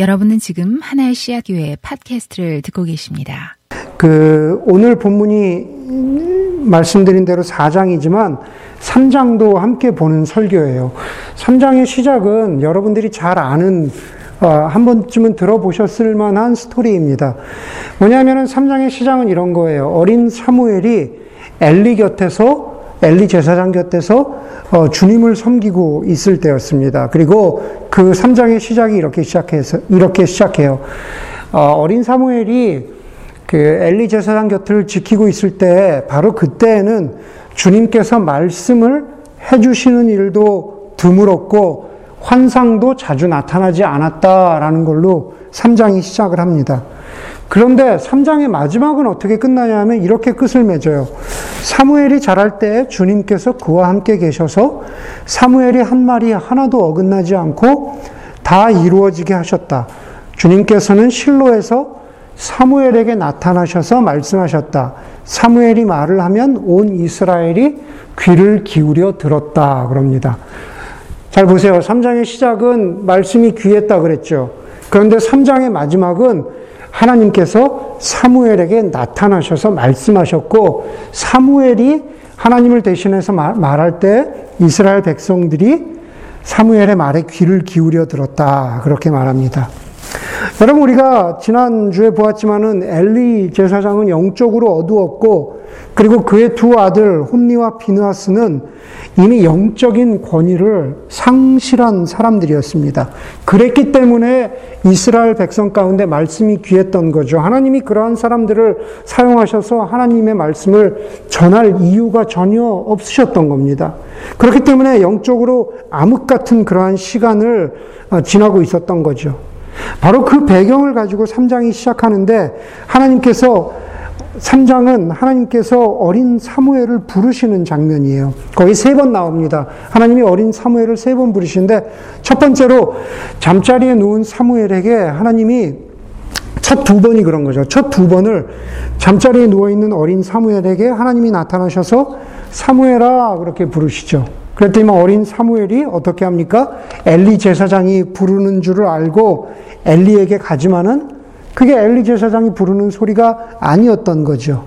여러분은 지금 하나의 씨앗 교회 팟캐스트를 듣고 계십니다. 그 오늘 본문이 말씀드린 대로 4장이지만 3장도 함께 보는 설교예요. 3장의 시작은 여러분들이 잘 아는 어, 한 번쯤은 들어보셨을 만한 스토리입니다. 뭐냐면은 3장의 시작은 이런 거예요. 어린 사무엘이 엘리 곁에서 엘리 제사장 곁에서 어, 주님을 섬기고 있을 때였습니다. 그리고 그 3장의 시작이 이렇게 시작해서 이렇게 시작해요. 어, 린 사무엘이 그 엘리 제사장 곁을 지키고 있을 때 바로 그때에는 주님께서 말씀을 해주시는 일도 드물었고 환상도 자주 나타나지 않았다라는 걸로 3장이 시작을 합니다. 그런데 3장의 마지막은 어떻게 끝나냐면 이렇게 끝을 맺어요. 사무엘이 자랄 때 주님께서 그와 함께 계셔서 사무엘이 한 말이 하나도 어긋나지 않고 다 이루어지게 하셨다. 주님께서는 실로에서 사무엘에게 나타나셔서 말씀하셨다. 사무엘이 말을 하면 온 이스라엘이 귀를 기울여 들었다. 그럽니다. 잘 보세요. 3장의 시작은 말씀이 귀했다 그랬죠. 그런데 3장의 마지막은 하나님께서 사무엘에게 나타나셔서 말씀하셨고, 사무엘이 하나님을 대신해서 말할 때 이스라엘 백성들이 사무엘의 말에 귀를 기울여 들었다. 그렇게 말합니다. 여러분 우리가 지난주에 보았지만은 엘리 제사장은 영적으로 어두웠고 그리고 그의 두 아들 홈니와 비누아스는 이미 영적인 권위를 상실한 사람들이었습니다. 그랬기 때문에 이스라엘 백성 가운데 말씀이 귀했던 거죠. 하나님이 그러한 사람들을 사용하셔서 하나님의 말씀을 전할 이유가 전혀 없으셨던 겁니다. 그렇기 때문에 영적으로 암흑 같은 그러한 시간을 어, 지나고 있었던 거죠. 바로 그 배경을 가지고 3장이 시작하는데 하나님께서 3장은 하나님께서 어린 사무엘을 부르시는 장면이에요. 거의 세 번 나옵니다. 하나님이 어린 사무엘을 세 번 부르시는데 첫 번째로 잠자리에 누운 사무엘에게 하나님이 첫 두 번이 그런 거죠. 첫 두 번을 잠자리에 누워 있는 어린 사무엘에게 하나님이 나타나셔서 사무엘아 그렇게 부르시죠. 그랬더니 어린 사무엘이 어떻게 합니까? 엘리 제사장이 부르는 줄을 알고 엘리에게 가지만은 그게 엘리 제사장이 부르는 소리가 아니었던 거죠.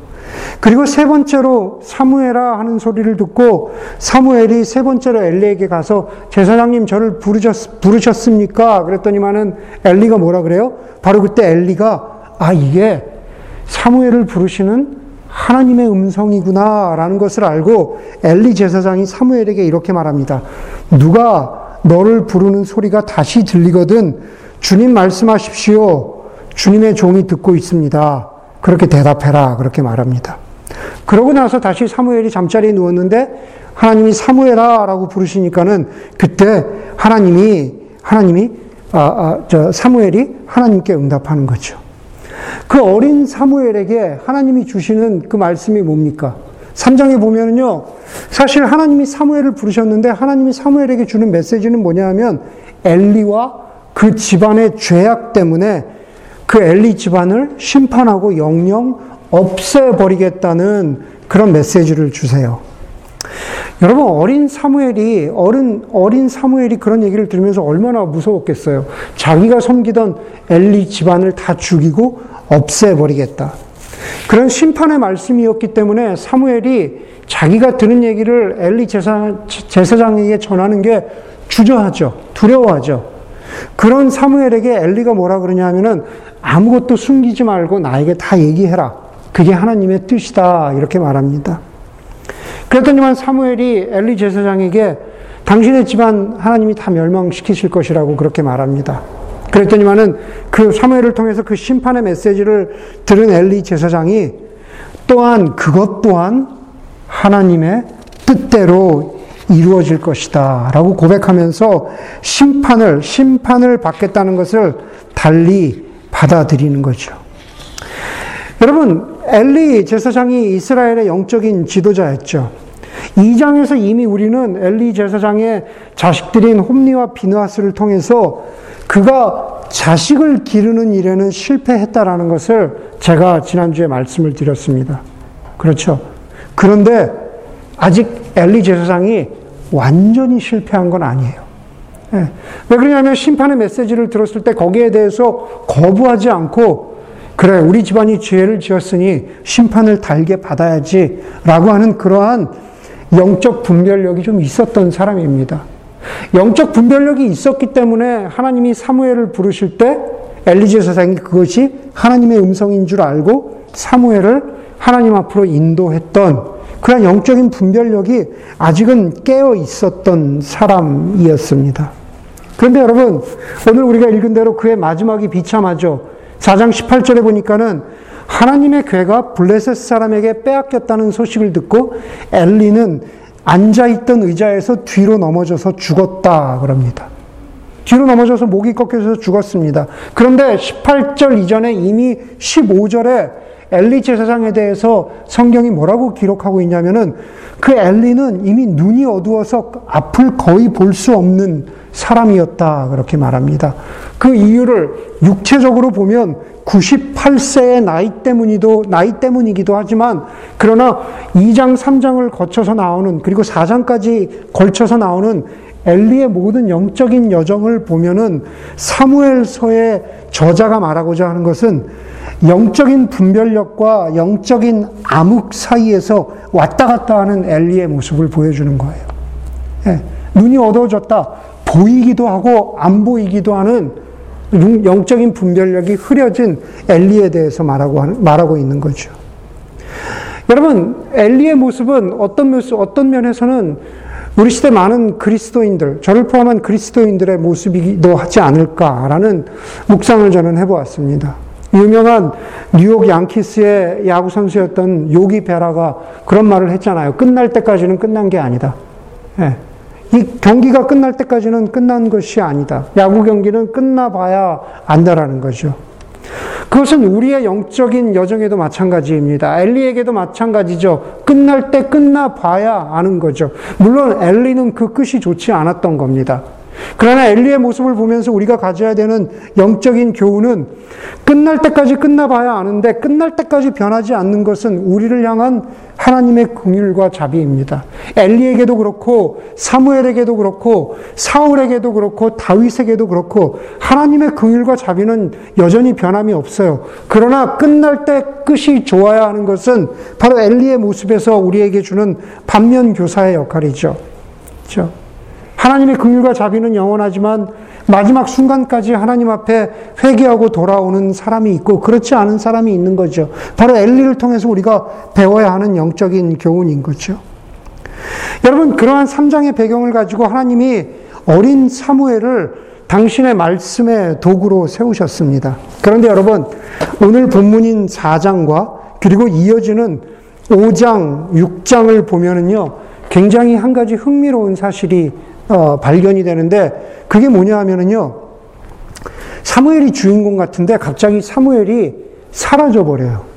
그리고 세 번째로 사무엘아 하는 소리를 듣고 사무엘이 세 번째로 엘리에게 가서 제사장님 저를 부르셨, 부르셨습니까? 그랬더니만은 엘리가 뭐라 그래요? 바로 그때 엘리가 아 이게 사무엘을 부르시는 하나님의 음성이구나라는 것을 알고 엘리 제사장이 사무엘에게 이렇게 말합니다. 누가 너를 부르는 소리가 다시 들리거든 주님 말씀하십시오. 주님의 종이 듣고 있습니다. 그렇게 대답해라. 그렇게 말합니다. 그러고 나서 다시 사무엘이 잠자리에 누웠는데 하나님이 사무엘아 라고 부르시니까는 그때 하나님이, 하나님이, 아, 아, 저 사무엘이 하나님께 응답하는 거죠. 그 어린 사무엘에게 하나님이 주시는 그 말씀이 뭡니까? 3장에 보면은요, 사실 하나님이 사무엘을 부르셨는데 하나님이 사무엘에게 주는 메시지는 뭐냐 하면 엘리와 그 집안의 죄악 때문에 그 엘리 집안을 심판하고 영영 없애버리겠다는 그런 메시지를 주세요. 여러분 어린 사무엘이 어른 어린 사무엘이 그런 얘기를 들으면서 얼마나 무서웠겠어요. 자기가 섬기던 엘리 집안을 다 죽이고 없애버리겠다. 그런 심판의 말씀이었기 때문에 사무엘이 자기가 들은 얘기를 엘리 제사, 제사장에게 전하는 게 주저하죠. 두려워하죠. 그런 사무엘에게 엘리가 뭐라 그러냐 하면은 아무것도 숨기지 말고 나에게 다 얘기해라. 그게 하나님의 뜻이다. 이렇게 말합니다. 그랬더니만 사무엘이 엘리 제사장에게 당신의 집안 하나님이 다 멸망시키실 것이라고 그렇게 말합니다. 그랬더니만은 그 사무엘을 통해서 그 심판의 메시지를 들은 엘리 제사장이 또한 그것 또한 하나님의 뜻대로 이루어질 것이다. 라고 고백하면서 심판을, 심판을 받겠다는 것을 달리 받아들이는 거죠. 여러분, 엘리 제사장이 이스라엘의 영적인 지도자였죠. 2장에서 이미 우리는 엘리 제사장의 자식들인 홈니와 비누아스를 통해서 그가 자식을 기르는 일에는 실패했다라는 것을 제가 지난주에 말씀을 드렸습니다. 그렇죠. 그런데 아직 엘리 제사장이 완전히 실패한 건 아니에요. 예. 왜 그러냐면 심판의 메시지를 들었을 때 거기에 대해서 거부하지 않고 그래 우리 집안이 죄를 지었으니 심판을 달게 받아야지 라고 하는 그러한 영적 분별력이 좀 있었던 사람입니다. 영적 분별력이 있었기 때문에 하나님이 사무엘을 부르실 때 엘리제 사장이 그것이 하나님의 음성인 줄 알고 사무엘을 하나님 앞으로 인도했던 그런 영적인 분별력이 아직은 깨어 있었던 사람이었습니다. 그런데 여러분, 오늘 우리가 읽은 대로 그의 마지막이 비참하죠. 4장 18절에 보니까는 하나님의 괴가 블레셋 사람에게 빼앗겼다는 소식을 듣고 엘리는 앉아있던 의자에서 뒤로 넘어져서 죽었다. 그럽니다. 뒤로 넘어져서 목이 꺾여서 죽었습니다. 그런데 18절 이전에 이미 15절에 엘리 제사장에 대해서 성경이 뭐라고 기록하고 있냐면은 그 엘리는 이미 눈이 어두워서 앞을 거의 볼 수 없는 사람이었다. 그렇게 말합니다. 그 이유를 육체적으로 보면 98세의 나이 때문이도, 나이 때문이기도 하지만, 그러나 2장, 3장을 거쳐서 나오는, 그리고 4장까지 걸쳐서 나오는 엘리의 모든 영적인 여정을 보면은 사무엘서의 저자가 말하고자 하는 것은 영적인 분별력과 영적인 암흑 사이에서 왔다 갔다 하는 엘리의 모습을 보여주는 거예요. 예, 눈이 어두워졌다. 보이기도 하고 안 보이기도 하는 영적인 분별력이 흐려진 엘리에 대해서 말하고, 말하고 있는 거죠. 여러분, 엘리의 모습은 어떤 모습, 어떤 면에서는 우리 시대 많은 그리스도인들, 저를 포함한 그리스도인들의 모습이기도 하지 않을까라는 묵상을 저는 해보았습니다. 유명한 뉴욕 양키스의 야구 선수였던 요기 베라가 그런 말을 했잖아요. 끝날 때까지는 끝난 게 아니다. 예. 이 경기가 끝날 때까지는 끝난 것이 아니다. 야구 경기는 끝나봐야 안다라는 거죠. 그것은 우리의 영적인 여정에도 마찬가지입니다. 엘리에게도 마찬가지죠. 끝날 때 끝나봐야 아는 거죠. 물론 엘리는 그 끝이 좋지 않았던 겁니다. 그러나 엘리의 모습을 보면서 우리가 가져야 되는 영적인 교훈은 끝날 때까지 끝나봐야 아는데 끝날 때까지 변하지 않는 것은 우리를 향한 하나님의 긍휼과 자비입니다. 엘리에게도 그렇고 사무엘에게도 그렇고 사울에게도 그렇고 다윗에게도 그렇고 하나님의 긍휼과 자비는 여전히 변함이 없어요. 그러나 끝날 때 끝이 좋아야 하는 것은 바로 엘리의 모습에서 우리에게 주는 반면 교사의 역할이죠. 그렇죠? 하나님의 긍휼과 자비는 영원하지만 마지막 순간까지 하나님 앞에 회개하고 돌아오는 사람이 있고 그렇지 않은 사람이 있는 거죠. 바로 엘리를 통해서 우리가 배워야 하는 영적인 교훈인 거죠. 여러분 그러한 3장의 배경을 가지고 하나님이 어린 사무엘을 당신의 말씀의 도구로 세우셨습니다. 그런데 여러분 오늘 본문인 4장과 그리고 이어지는 5장, 6장을 보면은요 굉장히 한 가지 흥미로운 사실이 어, 발견이 되는데 그게 뭐냐 하면은요. 사무엘이 주인공 같은데 갑자기 사무엘이 사라져 버려요.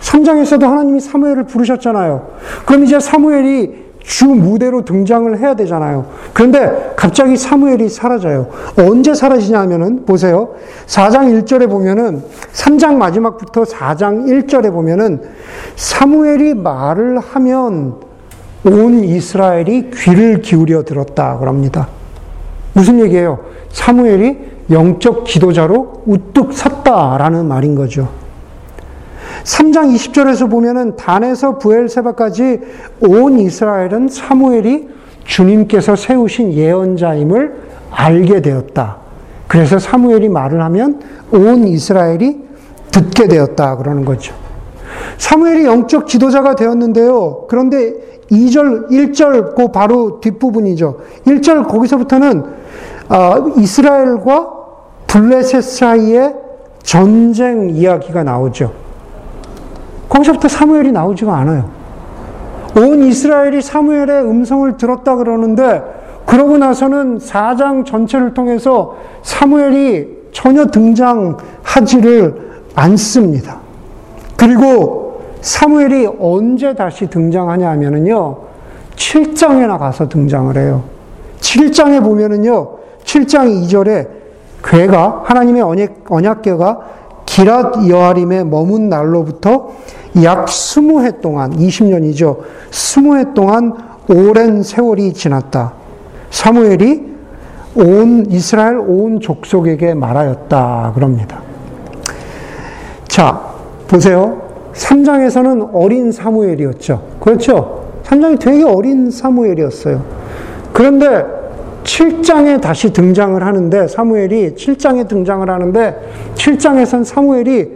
3장에서도 하나님이 사무엘을 부르셨잖아요. 그럼 이제 사무엘이 주 무대로 등장을 해야 되잖아요. 그런데 갑자기 사무엘이 사라져요. 언제 사라지냐 하면은 보세요. 4장 1절에 보면은 3장 마지막부터 4장 1절에 보면은 사무엘이 말을 하면 온 이스라엘이 귀를 기울여 들었다 그럽니다. 무슨 얘기예요? 사무엘이 영적 지도자로 우뚝 섰다라는 말인 거죠. 3장 20절에서 보면은 단에서 부엘세바까지 온 이스라엘은 사무엘이 주님께서 세우신 예언자임을 알게 되었다. 그래서 사무엘이 말을 하면 온 이스라엘이 듣게 되었다 그러는 거죠. 사무엘이 영적 지도자가 되었는데요. 그런데 2절, 1절, 그 바로 뒷부분이죠. 1절 거기서부터는 어, 이스라엘과 블레셋 사이의 전쟁 이야기가 나오죠. 거기서부터 사무엘이 나오지가 않아요. 온 이스라엘이 사무엘의 음성을 들었다 그러는데 그러고 나서는 4장 전체를 통해서 사무엘이 전혀 등장하지를 않습니다. 그리고 사무엘이 언제 다시 등장하냐 하면은요, 7장에 나 가서 등장을 해요. 7장에 보면은요, 7장 2절에 괴가, 하나님의 언약, 언약궤가 기랏 여아림에 머문 날로부터 약 20해 동안, 20년이죠. 20해 동안 오랜 세월이 지났다. 사무엘이 온 이스라엘 온 족속에게 말하였다 그럽니다. 자, 보세요. 3장에서는 어린 사무엘이었죠. 그렇죠? 3장이 되게 어린 사무엘이었어요. 그런데 7장에 다시 등장을 하는데 사무엘이 7장에 등장을 하는데 7장에선 사무엘이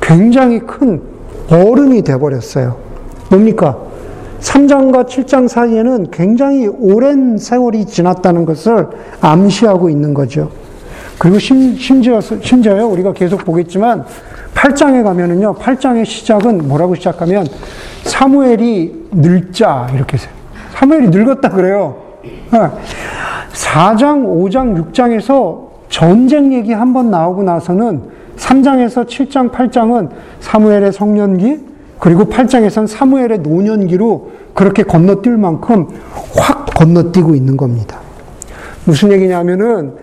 굉장히 큰 어른이 돼 버렸어요. 뭡니까? 3장과 7장 사이에는 굉장히 오랜 세월이 지났다는 것을 암시하고 있는 거죠. 그리고 심, 심지어, 심지어요, 우리가 계속 보겠지만, 8장에 가면은요, 8장의 시작은 뭐라고 시작하면, 사무엘이 늙자, 이렇게 해요. 사무엘이 늙었다 그래요. 4장, 5장, 6장에서 전쟁 얘기 한 번 나오고 나서는 3장에서 7장, 8장은 사무엘의 성년기, 그리고 8장에선 사무엘의 노년기로 그렇게 건너뛸 만큼 확 건너뛰고 있는 겁니다. 무슨 얘기냐면은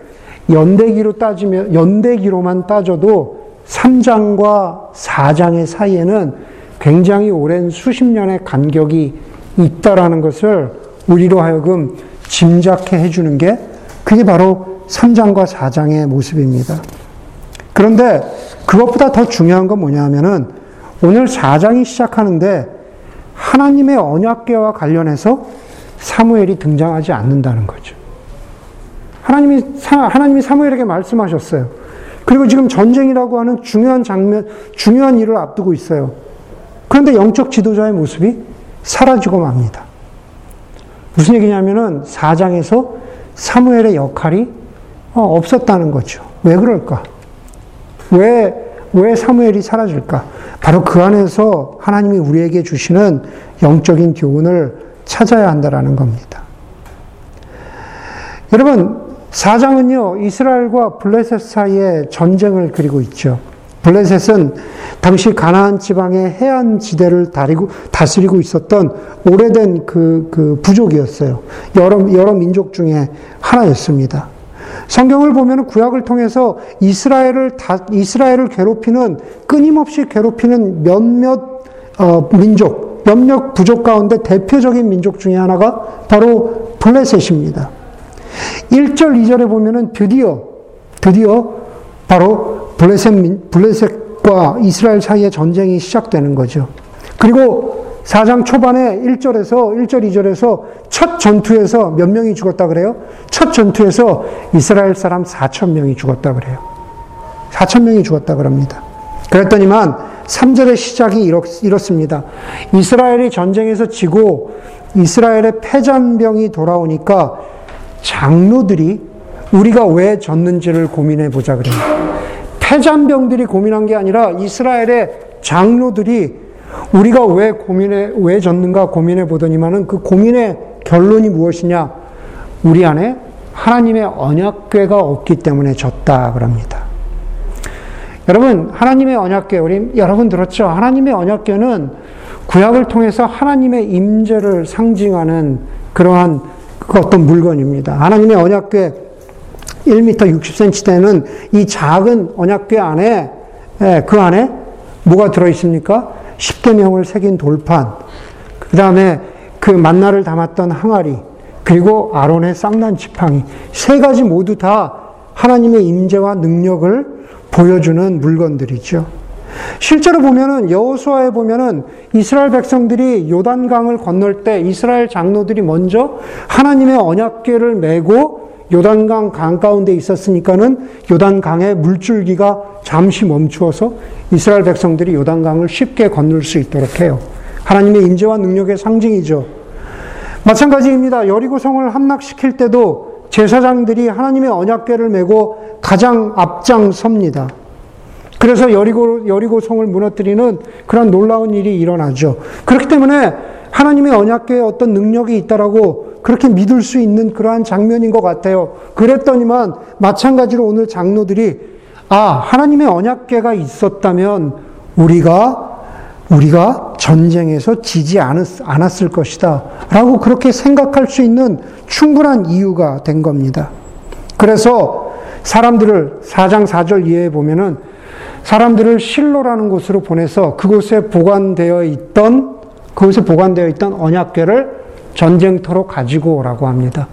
연대기로 따지면, 연대기로만 따져도 3장과 4장의 사이에는 굉장히 오랜 수십 년의 간격이 있다라는 것을 우리로 하여금 짐작해 해주는 게 그게 바로 3장과 4장의 모습입니다. 그런데 그것보다 더 중요한 건 뭐냐면은 오늘 4장이 시작하는데 하나님의 언약계와 관련해서 사무엘이 등장하지 않는다는 거죠. 하나님이, 하나님이 사무엘에게 말씀하셨어요. 그리고 지금 전쟁이라고 하는 중요한 장면, 중요한 일을 앞두고 있어요. 그런데 영적 지도자의 모습이 사라지고 맙니다. 무슨 얘기냐면은 4장에서 사무엘의 역할이 어, 없었다는 거죠. 왜 그럴까? 왜, 왜 사무엘이 사라질까? 바로 그 안에서 하나님이 우리에게 주시는 영적인 교훈을 찾아야 한다라는 겁니다. 여러분, 4장은요, 이스라엘과 블레셋 사이의 전쟁을 그리고 있죠. 블레셋은 당시 가나안 지방의 해안 지대를 다리고, 다스리고 있었던 오래된 그, 그 부족이었어요. 여러, 여러 민족 중에 하나였습니다. 성경을 보면 구약을 통해서 이스라엘을 다, 이스라엘을 괴롭히는 끊임없이 괴롭히는 몇몇 어, 민족, 몇몇 부족 가운데 대표적인 민족 중에 하나가 바로 블레셋입니다. 1절, 2절에 보면은 드디어, 드디어 바로 블레셋, 블레셋과 이스라엘 사이의 전쟁이 시작되는 거죠. 그리고 4장 초반에 1절에서, 1절, 2절에서 첫 전투에서 몇 명이 죽었다 그래요? 첫 전투에서 이스라엘 사람 4천 명이 죽었다 그래요. 4천 명이 죽었다 그럽니다. 그랬더니만 3절의 시작이 이렇, 이렇습니다. 이스라엘이 전쟁에서 지고 이스라엘의 패잔병이 돌아오니까 장로들이 우리가 왜 졌는지를 고민해 보자 그래요. 패잔병들이 고민한 게 아니라 이스라엘의 장로들이 우리가 왜 고민해, 왜 졌는가 고민해 보더니만은 그 고민의 결론이 무엇이냐? 우리 안에 하나님의 언약궤가 없기 때문에 졌다 그럽니다. 여러분, 하나님의 언약궤, 우리 여러분 들었죠? 하나님의 언약궤는 구약을 통해서 하나님의 임재를 상징하는 그러한 그 어떤 물건입니다. 하나님의 언약궤 1m 60cm 되는 이 작은 언약궤 안에 예, 그 안에 뭐가 들어 있습니까? 십계명을 새긴 돌판, 그 다음에 그 만나를 담았던 항아리, 그리고 아론의 쌍난 지팡이 세 가지 모두 다 하나님의 임재와 능력을 보여주는 물건들이죠. 실제로 보면은 여호수아에 보면은 이스라엘 백성들이 요단강을 건널 때 이스라엘 장로들이 먼저 하나님의 언약궤를 메고 요단강 강 가운데 있었으니까는 요단강의 물줄기가 잠시 멈추어서 이스라엘 백성들이 요단강을 쉽게 건널 수 있도록 해요. 하나님의 임재와 능력의 상징이죠. 마찬가지입니다. 여리고성을 함락시킬 때도 제사장들이 하나님의 언약궤를 메고 가장 앞장섭니다. 그래서 여리고 여리고 성을 무너뜨리는 그런 놀라운 일이 일어나죠. 그렇기 때문에 하나님의 언약궤에 어떤 능력이 있다라고 그렇게 믿을 수 있는 그러한 장면인 것 같아요. 그랬더니만 마찬가지로 오늘 장로들이 아 하나님의 언약궤가 있었다면 우리가 우리가 전쟁에서 지지 않았을 것이다. 라고 그렇게 생각할 수 있는 충분한 이유가 된 겁니다. 그래서 사람들을 4장 4절 이해해 보면은 사람들을 실로라는 곳으로 보내서 그곳에 보관되어 있던 그곳에 보관되어 있던 언약궤를 전쟁터로 가지고 오라고 합니다.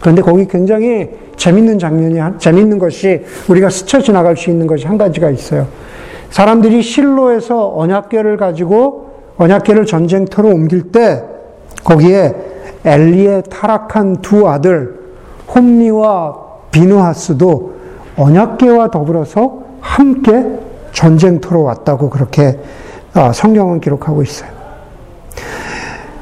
그런데 거기 굉장히 재밌는 장면이, 재밌는 것이 우리가 스쳐 지나갈 수 있는 것이 한 가지가 있어요. 사람들이 실로에서 언약궤를 가지고 언약궤를 전쟁터로 옮길 때 거기에 엘리의 타락한 두 아들 홈리와 비누하스도 언약궤와 더불어서 함께 전쟁터로 왔다고 그렇게 어, 성경은 기록하고 있어요.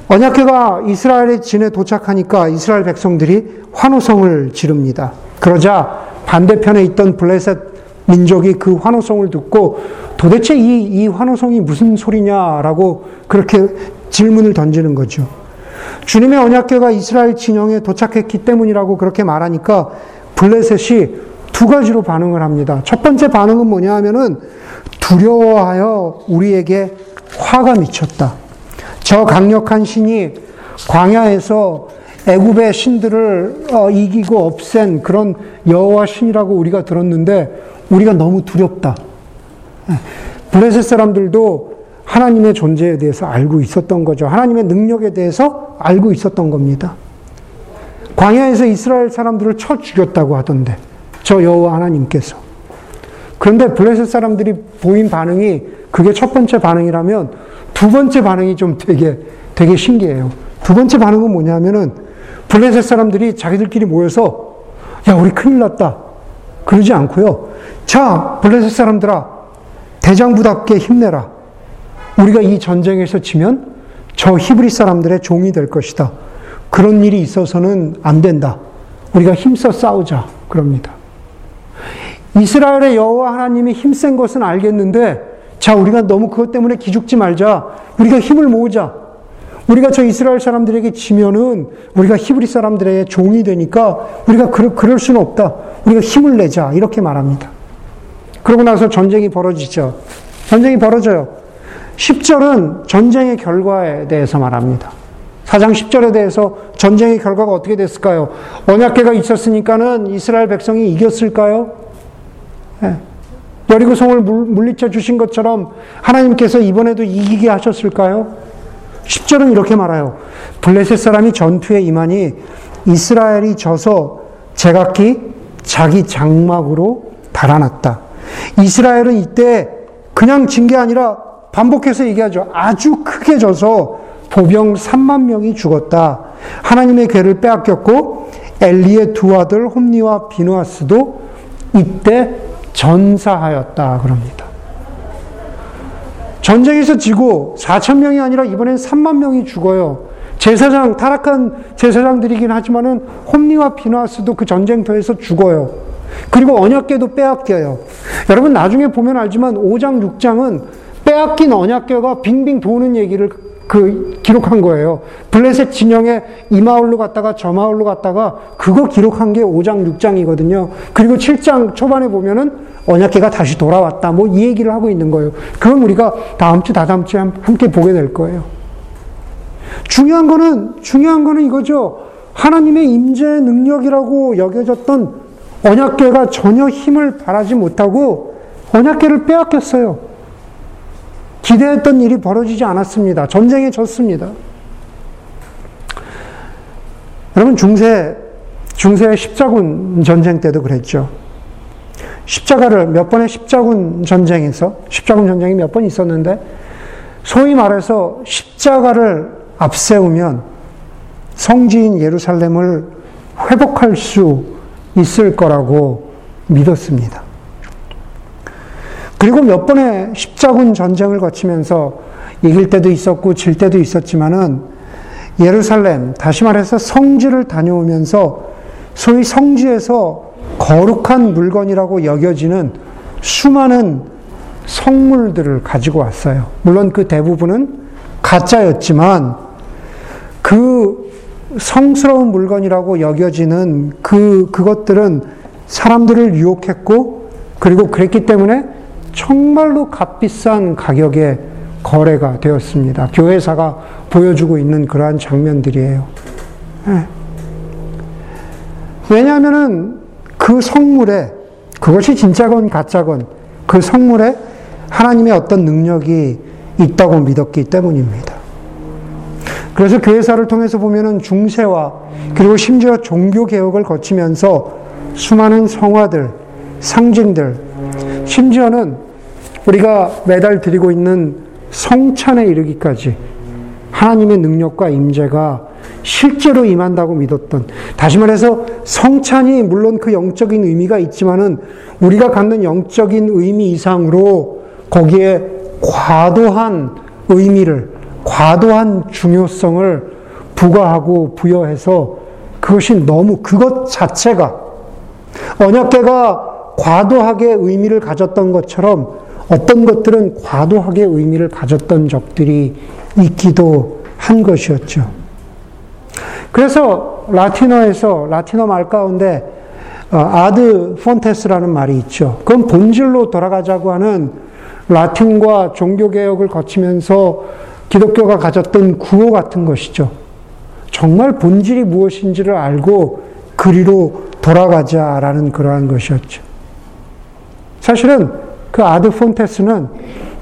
언약궤가 이스라엘의 진에 도착하니까 이스라엘 백성들이 환호성을 지릅니다. 그러자 반대편에 있던 블레셋 민족이 그 환호성을 듣고 도대체 이, 이 환호성이 무슨 소리냐라고 그렇게 질문을 던지는 거죠. 주님의 언약궤가 이스라엘 진영에 도착했기 때문이라고 그렇게 말하니까 블레셋이 두 가지로 반응을 합니다. 첫 번째 반응은 뭐냐 하면은 두려워하여 우리에게 화가 미쳤다. 저 강력한 신이 광야에서 애굽의 신들을 어, 이기고 없앤 그런 여호와 신이라고 우리가 들었는데 우리가 너무 두렵다. 예. 블레셋 사람들도 하나님의 존재에 대해서 알고 있었던 거죠. 하나님의 능력에 대해서 알고 있었던 겁니다. 광야에서 이스라엘 사람들을 쳐 죽였다고 하던데 저 여호와 하나님께서 그런데 블레셋 사람들이 보인 반응이 그게 첫 번째 반응이라면 두 번째 반응이 좀 되게 되게 신기해요. 두 번째 반응은 뭐냐면은 블레셋 사람들이 자기들끼리 모여서 야 우리 큰일 났다 그러지 않고요. 자 블레셋 사람들아 대장부답게 힘내라. 우리가 이 전쟁에서 지면 저 히브리 사람들의 종이 될 것이다. 그런 일이 있어서는 안 된다. 우리가 힘써 싸우자. 그럽니다. 이스라엘의 여호와 하나님이 힘센 것은 알겠는데 자 우리가 너무 그것 때문에 기죽지 말자. 우리가 힘을 모으자. 우리가 저 이스라엘 사람들에게 지면은 우리가 히브리 사람들의 종이 되니까 우리가 그럴, 그럴 수는 없다. 우리가 힘을 내자. 이렇게 말합니다. 그러고 나서 전쟁이 벌어지죠. 전쟁이 벌어져요. 10절은 전쟁의 결과에 대해서 말합니다. 4장 10절에 대해서 전쟁의 결과가 어떻게 됐을까요? 언약계가 있었으니까는 이스라엘 백성이 이겼을까요? 네. 여리고성을 물리쳐 주신 것처럼 하나님께서 이번에도 이기게 하셨을까요? 10절은 이렇게 말해요. 블레셋 사람이 전투에 임하니 이스라엘이 져서 제각기 자기 장막으로 달아났다. 이스라엘은 이때 그냥 진 게 아니라 반복해서 얘기하죠. 아주 크게 져서 보병 3만 명이 죽었다. 하나님의 괴를 빼앗겼고 엘리의 두 아들 홈니와 비누아스도 이때 전사하였다 그럽니다. 전쟁에서 지고 4천 명이 아니라 이번엔 3만 명이 죽어요. 제사장 타락한 제사장들이긴 하지만은 홈니와 비누아스도 그 전쟁터에서 죽어요. 그리고 언약궤도 빼앗겨요. 여러분 나중에 보면 알지만 5장 6장은 빼앗긴 언약궤가 빙빙 도는 얘기를 그 기록한 거예요. 블레셋 진영에 이 마을로 갔다가 저 마을로 갔다가 그거 기록한 게 5장 6장이거든요. 그리고 7장 초반에 보면은 언약계가 다시 돌아왔다. 뭐 이 얘기를 하고 있는 거예요. 그건 우리가 다음 주 다다음 주에 함께 보게 될 거예요. 중요한 거는 중요한 거는 이거죠. 하나님의 임재 능력이라고 여겨졌던 언약계가 전혀 힘을 발하지 못하고 언약계를 빼앗겼어요. 기대했던 일이 벌어지지 않았습니다. 전쟁에 졌습니다. 여러분, 중세, 중세 십자군 전쟁 때도 그랬죠. 십자가를 몇 번의 십자군 전쟁에서, 십자군 전쟁이 몇 번 있었는데, 소위 말해서 십자가를 앞세우면 성지인 예루살렘을 회복할 수 있을 거라고 믿었습니다. 그리고 몇 번의 십자군 전쟁을 거치면서 이길 때도 있었고 질 때도 있었지만은 예루살렘, 다시 말해서 성지를 다녀오면서 소위 성지에서 거룩한 물건이라고 여겨지는 수많은 성물들을 가지고 왔어요. 물론 그 대부분은 가짜였지만 그 성스러운 물건이라고 여겨지는 그, 그것들은 사람들을 유혹했고 그리고 그랬기 때문에 정말로 값비싼 가격에 거래가 되었습니다. 교회사가 보여주고 있는 그러한 장면들이에요. 네. 왜냐하면은 그 성물에 그것이 진짜건 가짜건 그 성물에 하나님의 어떤 능력이 있다고 믿었기 때문입니다. 그래서 교회사를 통해서 보면은 중세와 그리고 심지어 종교 개혁을 거치면서 수많은 성화들, 상징들, 심지어는 우리가 매달 드리고 있는 성찬에 이르기까지 하나님의 능력과 임재가 실제로 임한다고 믿었던 다시 말해서 성찬이 물론 그 영적인 의미가 있지만은 우리가 갖는 영적인 의미 이상으로 거기에 과도한 의미를 과도한 중요성을 부과하고 부여해서 그것이 너무 그것 자체가 언약계가 과도하게 의미를 가졌던 것처럼 어떤 것들은 과도하게 의미를 가졌던 적들이 있기도 한 것이었죠. 그래서 라틴어에서 라틴어 말 가운데 어, 아드 폰테스라는 말이 있죠. 그건 본질로 돌아가자고 하는 라틴과 종교개혁을 거치면서 기독교가 가졌던 구호 같은 것이죠. 정말 본질이 무엇인지를 알고 그리로 돌아가자라는 그러한 것이었죠. 사실은 그 아드 폰테스는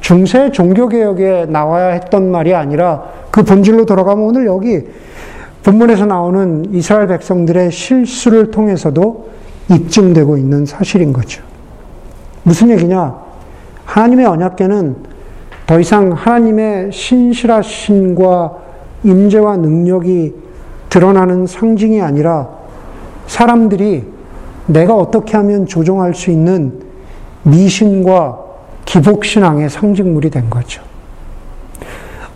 중세 종교개혁에 나와야 했던 말이 아니라 그 본질로 돌아가면 오늘 여기 본문에서 나오는 이스라엘 백성들의 실수를 통해서도 입증되고 있는 사실인 거죠. 무슨 얘기냐? 하나님의 언약계는 더 이상 하나님의 신실하신과 임재와 능력이 드러나는 상징이 아니라 사람들이 내가 어떻게 하면 조종할 수 있는 미신과 기복신앙의 상징물이 된 거죠.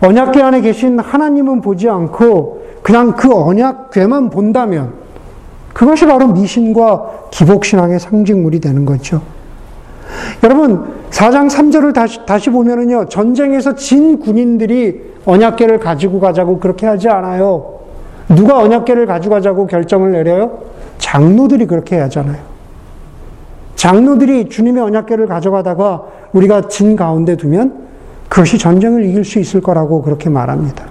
언약궤 안에 계신 하나님은 보지 않고 그냥 그 언약궤만 본다면 그것이 바로 미신과 기복신앙의 상징물이 되는 거죠. 여러분, 4장 3절을 다시, 다시 보면은요, 전쟁에서 진 군인들이 언약계를 가지고 가자고 그렇게 하지 않아요. 누가 언약계를 가져가자고 결정을 내려요? 장로들이 그렇게 하잖아요. 장로들이 주님의 언약계를 가져가다가 우리가 진 가운데 두면 그것이 전쟁을 이길 수 있을 거라고 그렇게 말합니다.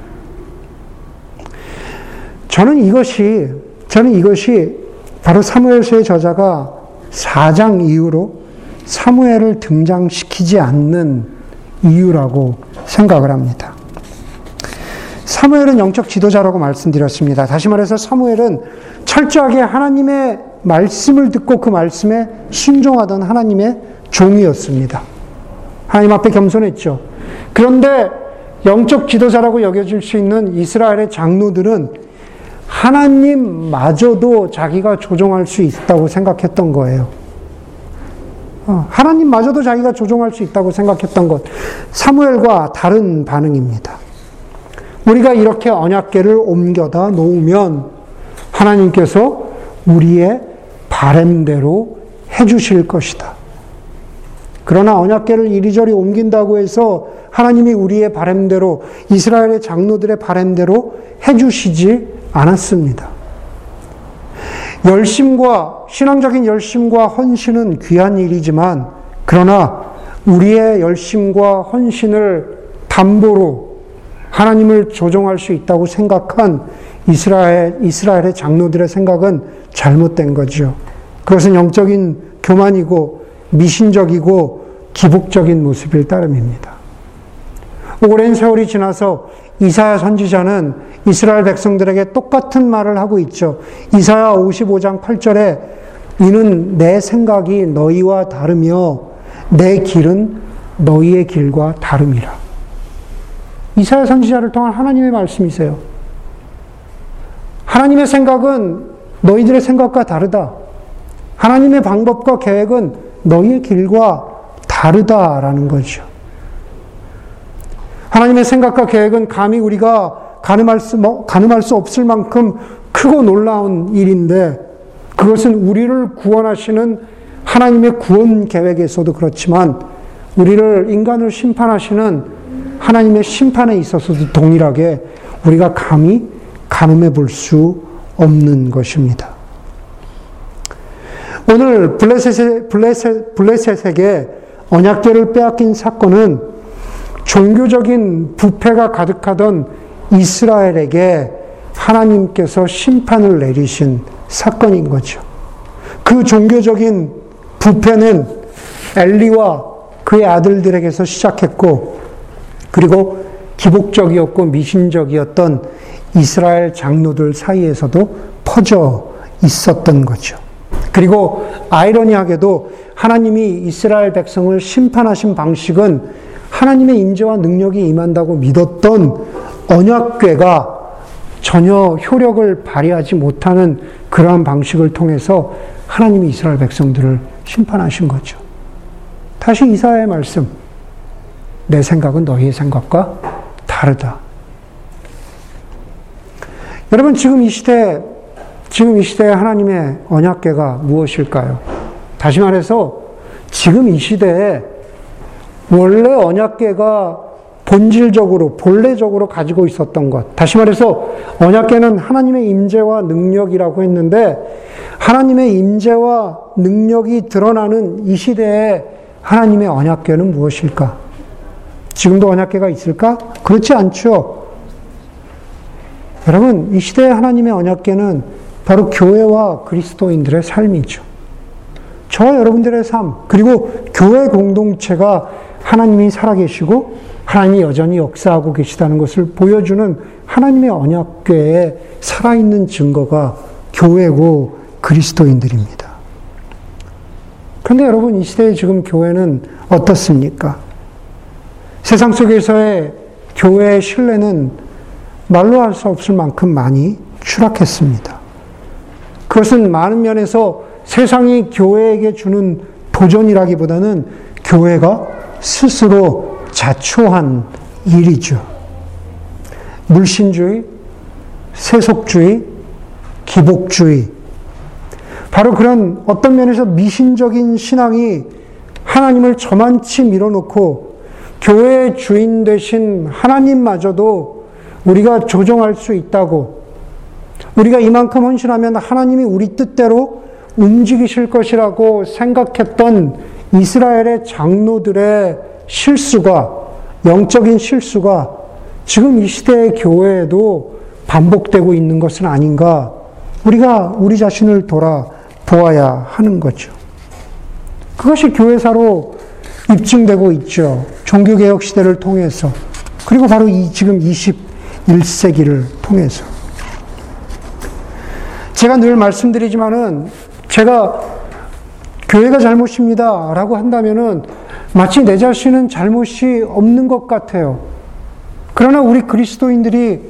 저는 이것이, 저는 이것이 바로 사무엘서의 저자가 4장 이후로 사무엘을 등장시키지 않는 이유라고 생각을 합니다. 사무엘은 영적 지도자라고 말씀드렸습니다. 다시 말해서 사무엘은 철저하게 하나님의 말씀을 듣고 그 말씀에 순종하던 하나님의 종이었습니다. 하나님 앞에 겸손했죠. 그런데 영적 지도자라고 여겨질 수 있는 이스라엘의 장로들은 하나님마저도 자기가 조종할 수 있다고 생각했던 거예요. 어, 하나님마저도 자기가 조종할 수 있다고 생각했던 것. 사무엘과 다른 반응입니다. 우리가 이렇게 언약계를 옮겨다 놓으면 하나님께서 우리의 바램대로 해주실 것이다. 그러나 언약계를 이리저리 옮긴다고 해서 하나님이 우리의 바램대로 이스라엘의 장로들의 바램대로 해주시지 않았습니다. 열심과 신앙적인 열심과 헌신은 귀한 일이지만 그러나 우리의 열심과 헌신을 담보로 하나님을 조종할 수 있다고 생각한 이스라엘, 이스라엘의 장로들의 생각은 잘못된 거죠. 그것은 영적인 교만이고 미신적이고 기복적인 모습일 따름입니다. 오랜 세월이 지나서 이사야 선지자는 이스라엘 백성들에게 똑같은 말을 하고 있죠. 이사야 55장 8절에 이는 내 생각이 너희와 다르며 내 길은 너희의 길과 다름이라. 이사야 선지자를 통한 하나님의 말씀이세요. 하나님의 생각은 너희들의 생각과 다르다. 하나님의 방법과 계획은 너희의 길과 다르다라는 거죠. 하나님의 생각과 계획은 감히 우리가 가늠할 수, 뭐, 가늠할 수 없을 만큼 크고 놀라운 일인데 그것은 우리를 구원하시는 하나님의 구원 계획에서도 그렇지만 우리를 인간을 심판하시는 하나님의 심판에 있어서도 동일하게 우리가 감히 가늠해 볼 수 없는 것입니다. 오늘 블레셋의, 블레셋, 블레셋에게 언약궤를 빼앗긴 사건은 종교적인 부패가 가득하던 이스라엘에게 하나님께서 심판을 내리신 사건인 거죠. 그 종교적인 부패는 엘리와 그의 아들들에게서 시작했고, 그리고 기복적이었고 미신적이었던 이스라엘 장로들 사이에서도 퍼져 있었던 거죠. 그리고 아이러니하게도 하나님이 이스라엘 백성을 심판하신 방식은 하나님의 인재와 능력이 임한다고 믿었던 언약궤가 전혀 효력을 발휘하지 못하는 그러한 방식을 통해서 하나님이 이스라엘 백성들을 심판하신 거죠. 다시 이사의 말씀. 내 생각은 너희의 생각과 다르다. 여러분, 지금 이 시대, 지금 이 시대에 하나님의 언약계가 무엇일까요? 다시 말해서, 지금 이 시대에 원래 언약계가 본질적으로, 본래적으로 가지고 있었던 것. 다시 말해서, 언약계는 하나님의 임재와 능력이라고 했는데, 하나님의 임재와 능력이 드러나는 이 시대에 하나님의 언약궤는 무엇일까? 지금도 언약궤가 있을까? 그렇지 않죠. 여러분, 이 시대의 하나님의 언약궤는 바로 교회와 그리스도인들의 삶이죠. 저와 여러분들의 삶, 그리고 교회 공동체가 하나님이 살아계시고 하나님이 여전히 역사하고 계시다는 것을 보여주는 하나님의 언약궤에 살아있는 증거가 교회고 그리스도인들입니다. 그런데 여러분, 이 시대에 지금 교회는 어떻습니까? 세상 속에서의 교회의 신뢰는 말로 할 수 없을 만큼 많이 추락했습니다. 그것은 많은 면에서 세상이 교회에게 주는 도전이라기보다는 교회가 스스로 자초한 일이죠. 물신주의, 세속주의, 기복주의, 바로 그런 어떤 면에서 미신적인 신앙이 하나님을 저만치 밀어놓고 교회의 주인 되신 하나님마저도 우리가 조종할 수 있다고 우리가 이만큼 헌신하면 하나님이 우리 뜻대로 움직이실 것이라고 생각했던 이스라엘의 장로들의 실수가 영적인 실수가 지금 이 시대의 교회에도 반복되고 있는 것은 아닌가 우리가 우리 자신을 돌아 보아야 하는 거죠. 그것이 교회사로 입증되고 있죠. 종교개혁 시대를 통해서. 그리고 바로 이 지금 21세기를 통해서. 제가 늘 말씀드리지만은 제가 교회가 잘못입니다. 라고 한다면은 마치 내 자신은 잘못이 없는 것 같아요. 그러나 우리 그리스도인들이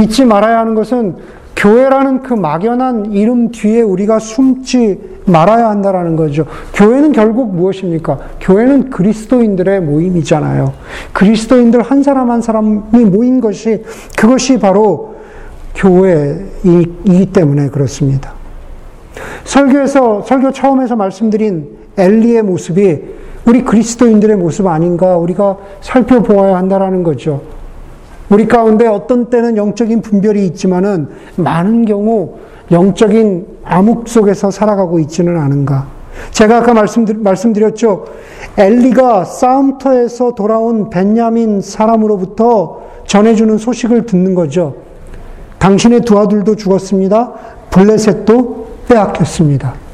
잊지 말아야 하는 것은 교회라는 그 막연한 이름 뒤에 우리가 숨지 말아야 한다라는 거죠. 교회는 결국 무엇입니까? 교회는 그리스도인들의 모임이잖아요. 그리스도인들 한 사람 한 사람이 모인 것이 그것이 바로 교회이기 때문에 그렇습니다. 설교에서 설교 처음에서 말씀드린 엘리의 모습이 우리 그리스도인들의 모습 아닌가 우리가 살펴보아야 한다라는 거죠. 우리 가운데 어떤 때는 영적인 분별이 있지만은 많은 경우 영적인 암흑 속에서 살아가고 있지는 않은가. 제가 아까 말씀드, 말씀드렸죠. 엘리가 싸움터에서 돌아온 벤야민 사람으로부터 전해주는 소식을 듣는 거죠. 당신의 두 아들도 죽었습니다. 블레셋도 빼앗겼습니다.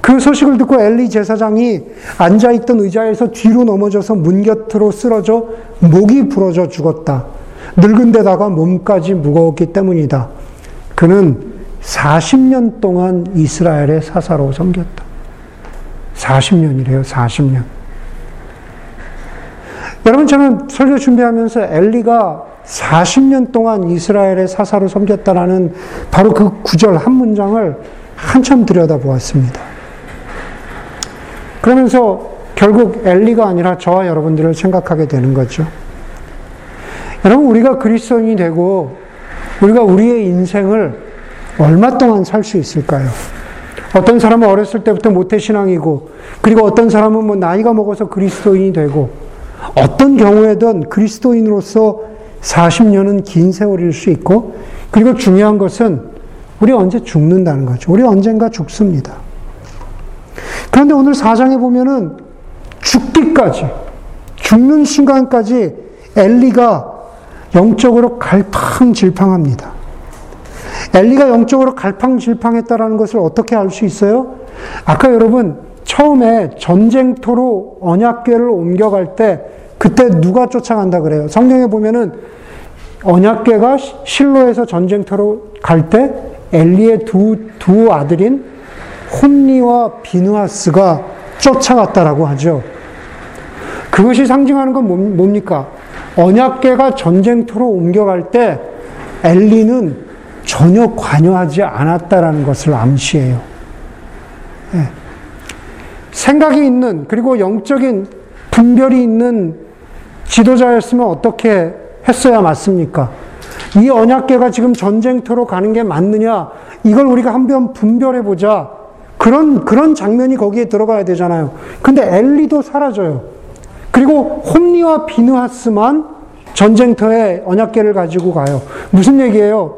그 소식을 듣고 엘리 제사장이 앉아있던 의자에서 뒤로 넘어져서 문 곁으로 쓰러져 목이 부러져 죽었다. 늙은 데다가 몸까지 무거웠기 때문이다. 그는 40년 동안 이스라엘의 사사로 섬겼다. 40년이래요, 40년. 여러분, 저는 설교 준비하면서 엘리가 40년 동안 이스라엘의 사사로 섬겼다라는 바로 그 구절 한 문장을 한참 들여다보았습니다. 그러면서 결국 엘리가 아니라 저와 여러분들을 생각하게 되는 거죠. 여러분, 우리가 그리스도인이 되고 우리가 우리의 인생을 얼마 동안 살 수 있을까요? 어떤 사람은 어렸을 때부터 모태신앙이고, 그리고 어떤 사람은 뭐 나이가 먹어서 그리스도인이 되고, 어떤 경우에든 그리스도인으로서 40년은 긴 세월일 수 있고, 그리고 중요한 것은 우리 언제 죽는다는 거죠. 우리 언젠가 죽습니다. 그런데 오늘 4장에 보면은 죽기까지, 죽는 순간까지 엘리가 영적으로 갈팡질팡합니다. 엘리가 영적으로 갈팡질팡했다라는 것을 어떻게 알 수 있어요? 아까 여러분 처음에 전쟁터로 언약궤를 옮겨갈 때 그때 누가 쫓아간다 그래요? 성경에 보면은 언약계가 실로에서 전쟁터로 갈 때 엘리의 두, 두 아들인 혼니와 비누아스가 쫓아갔다라고 하죠. 그것이 상징하는 건 뭡니까? 언약계가 전쟁터로 옮겨갈 때 엘리는 전혀 관여하지 않았다라는 것을 암시해요. 네. 생각이 있는 그리고 영적인 분별이 있는 지도자였으면 어떻게 했어야 맞습니까? 이 언약계가 지금 전쟁터로 가는 게 맞느냐? 이걸 우리가 한번 분별해 보자. 그런 그런 장면이 거기에 들어가야 되잖아요. 근데 엘리도 사라져요. 그리고 홈리와 비누하스만 전쟁터에 언약계를 가지고 가요. 무슨 얘기예요?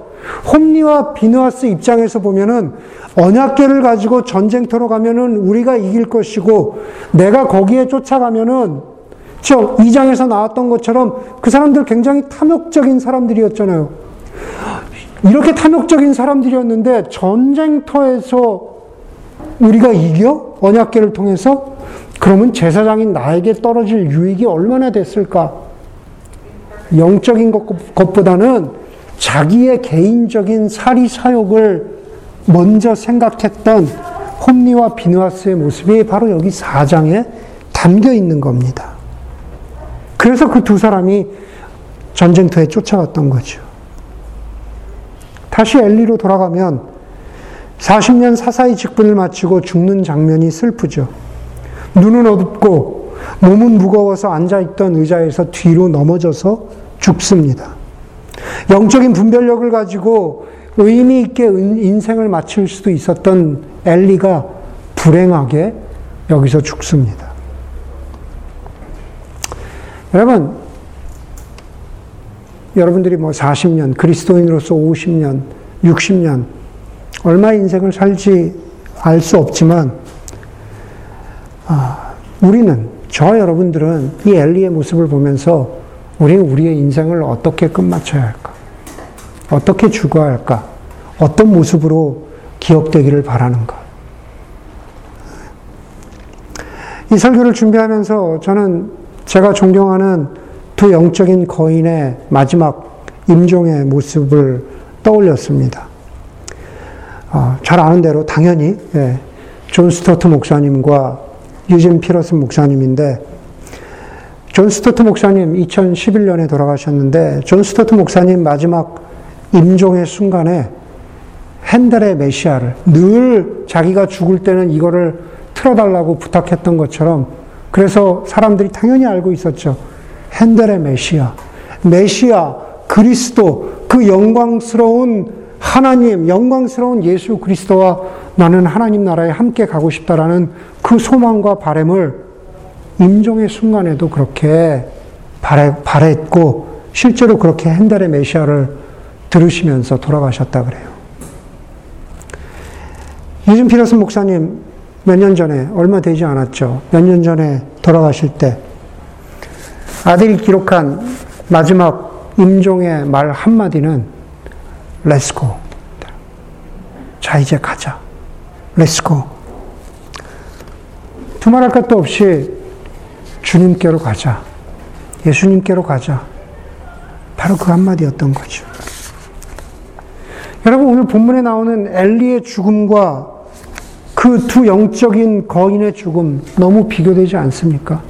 홈리와 비누하스 입장에서 보면은 언약계를 가지고 전쟁터로 가면은 우리가 이길 것이고 내가 거기에 쫓아가면은 저 2장에서 나왔던 것처럼 그 사람들 굉장히 탐욕적인 사람들이었잖아요. 이렇게 탐욕적인 사람들이었는데 전쟁터에서 우리가 이겨? 언약계를 통해서? 그러면 제사장인 나에게 떨어질 유익이 얼마나 됐을까? 영적인 것, 보다는 자기의 개인적인 사리 사욕을 먼저 생각했던 홈리와 비누아스의 모습이 바로 여기 4장에 담겨 있는 겁니다. 그래서 그 두 사람이 전쟁터에 쫓아갔던 거죠. 다시 엘리로 돌아가면 40년 사사의 직분을 마치고 죽는 장면이 슬프죠. 눈은 어둡고 몸은 무거워서 앉아있던 의자에서 뒤로 넘어져서 죽습니다. 영적인 분별력을 가지고 의미 있게 인생을 마칠 수도 있었던 엘리가 불행하게 여기서 죽습니다. 여러분, 여러분들이 뭐 40년, 그리스도인으로서 50년, 60년, 얼마 인생을 살지 알 수 없지만, 아, 우리는, 저 여러분들은 이 엘리의 모습을 보면서 우리는 우리의 인생을 어떻게 끝마쳐야 할까? 어떻게 죽어야 할까? 어떤 모습으로 기억되기를 바라는가? 이 설교를 준비하면서 저는 제가 존경하는 두 영적인 거인의 마지막 임종의 모습을 떠올렸습니다. 어, 잘 아는 대로 당연히 예, 존 스토트 목사님과 유진 피터슨 목사님인데 존 스토트 목사님 2011년에 돌아가셨는데 존 스토트 목사님 마지막 임종의 순간에 헨델의 메시아를 늘 자기가 죽을 때는 이거를 틀어달라고 부탁했던 것처럼 그래서 사람들이 당연히 알고 있었죠. 핸델의 메시아, 메시아, 그리스도, 그 영광스러운 하나님, 영광스러운 예수 그리스도와 나는 하나님 나라에 함께 가고 싶다라는 그 소망과 바램을 임종의 순간에도 그렇게 바래, 바랬고 실제로 그렇게 핸델의 메시아를 들으시면서 돌아가셨다 그래요. 유진 피러스 목사님 몇 년 전에, 얼마 되지 않았죠. 몇 년 전에 돌아가실 때, 아들이 기록한 마지막 임종의 말 한마디는, let's go. 자, 이제 가자. let's go. 두말할 것도 없이 주님께로 가자. 예수님께로 가자. 바로 그 한마디였던 거죠. 여러분, 오늘 본문에 나오는 엘리의 죽음과 그 두 영적인 거인의 죽음 너무 비교되지 않습니까?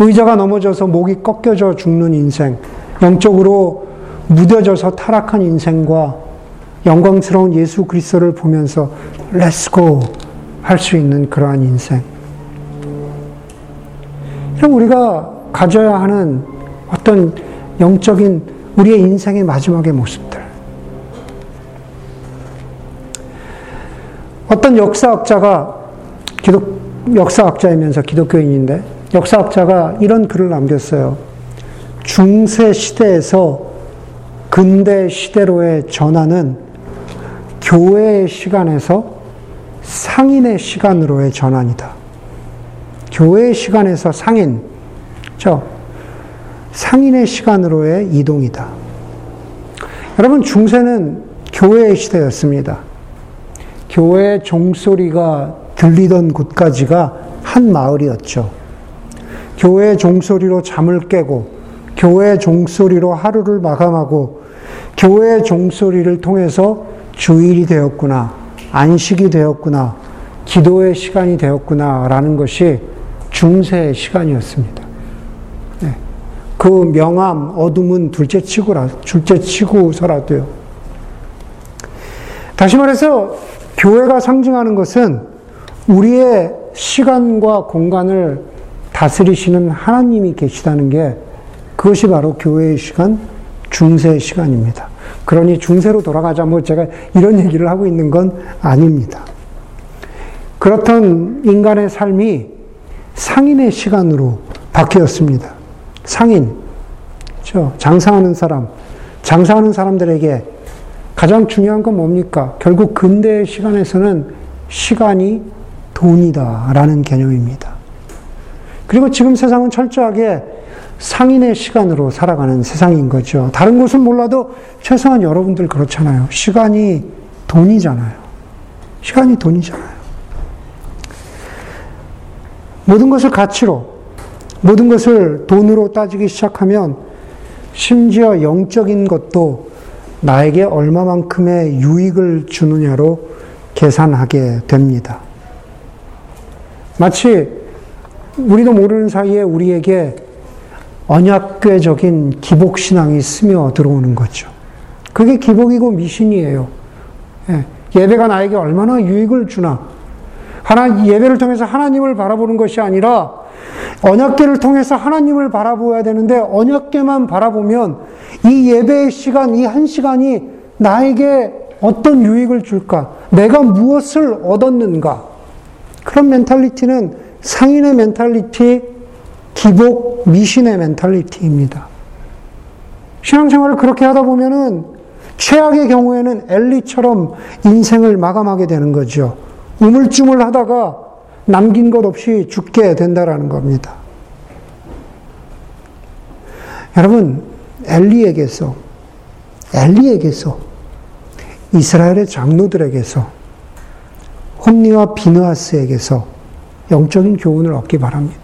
의자가 넘어져서 목이 꺾여져 죽는 인생, 영적으로 무뎌져서 타락한 인생과 영광스러운 예수 그리스도를 보면서 let's go 할 수 있는 그러한 인생. 그럼 우리가 가져야 하는 어떤 영적인 우리의 인생의 마지막의 모습들. 어떤 역사학자가 기독 역사학자이면서 기독교인인데 역사학자가 이런 글을 남겼어요. 중세 시대에서 근대 시대로의 전환은 교회의 시간에서 상인의 시간으로의 전환이다. 교회의 시간에서 상인, 저 상인의 시간으로의 이동이다. 여러분 중세는 교회의 시대였습니다. 교회 종소리가 들리던 곳까지가 한 마을이었죠. 교회 종소리로 잠을 깨고 교회 종소리로 하루를 마감하고 교회 종소리를 통해서 주일이 되었구나, 안식이 되었구나, 기도의 시간이 되었구나 라는 것이 중세의 시간이었습니다. 네. 그 명암, 어둠은 둘째 치고라, 둘째 치고서라도요. 다시 말해서 교회가 상징하는 것은 우리의 시간과 공간을 다스리시는 하나님이 계시다는 게 그것이 바로 교회의 시간, 중세의 시간입니다. 그러니 중세로 돌아가자 뭐 제가 이런 얘기를 하고 있는 건 아닙니다. 그렇던 인간의 삶이 상인의 시간으로 바뀌었습니다. 상인, 그렇죠? 장사하는 사람, 장사하는 사람들에게 가장 중요한 건 뭡니까? 결국 근대의 시간에서는 시간이 돈이다라는 개념입니다. 그리고 지금 세상은 철저하게 상인의 시간으로 살아가는 세상인 거죠. 다른 곳은 몰라도 최소한 여러분들 그렇잖아요. 시간이 돈이잖아요. 시간이 돈이잖아요. 모든 것을 가치로, 모든 것을 돈으로 따지기 시작하면 심지어 영적인 것도 나에게 얼마만큼의 유익을 주느냐로 계산하게 됩니다. 마치 우리도 모르는 사이에 우리에게 언약궤적인 기복 신앙이 스며 들어오는 거죠. 그게 기복이고 미신이에요. 예, 예배가 나에게 얼마나 유익을 주나. 하나, 예배를 통해서 하나님을 바라보는 것이 아니라 언약궤를 통해서 하나님을 바라보아야 되는데 언약궤만 바라보면 이 예배의 시간, 이 한 시간이 나에게 어떤 유익을 줄까? 내가 무엇을 얻었는가? 그런 mentality는 상인의 mentality, 기복, 미신의 mentality입니다. 신앙생활을 그렇게 하다 보면은 최악의 경우에는 엘리처럼 인생을 마감하게 되는 거죠. 우물쭈물 하다가 남긴 것 없이 죽게 된다라는 겁니다. 여러분, 엘리에게서, 엘리에게서, 이스라엘의 장로들에게서, 홈리와 비느하스에게서 영적인 교훈을 얻기 바랍니다.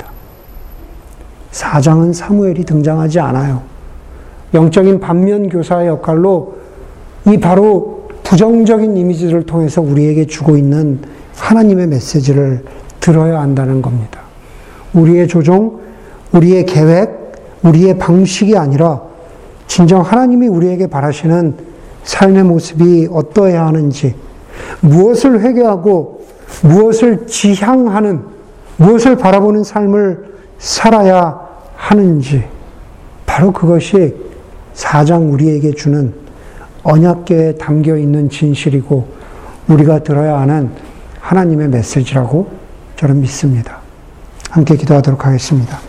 사장은 사무엘이 등장하지 않아요. 영적인 반면 교사의 역할로 이 바로 부정적인 이미지를 통해서 우리에게 주고 있는 하나님의 메시지를 들어야 한다는 겁니다. 우리의 조종, 우리의 계획, 우리의 방식이 아니라 진정 하나님이 우리에게 바라시는 삶의 모습이 어떠해야 하는지, 무엇을 회개하고 무엇을 지향하는, 무엇을 바라보는 삶을 살아야 하는지, 바로 그것이 사장 우리에게 주는 언약계에 담겨 있는 진실이고, 우리가 들어야 하는 하나님의 메시지라고 저는 믿습니다. 함께 기도하도록 하겠습니다.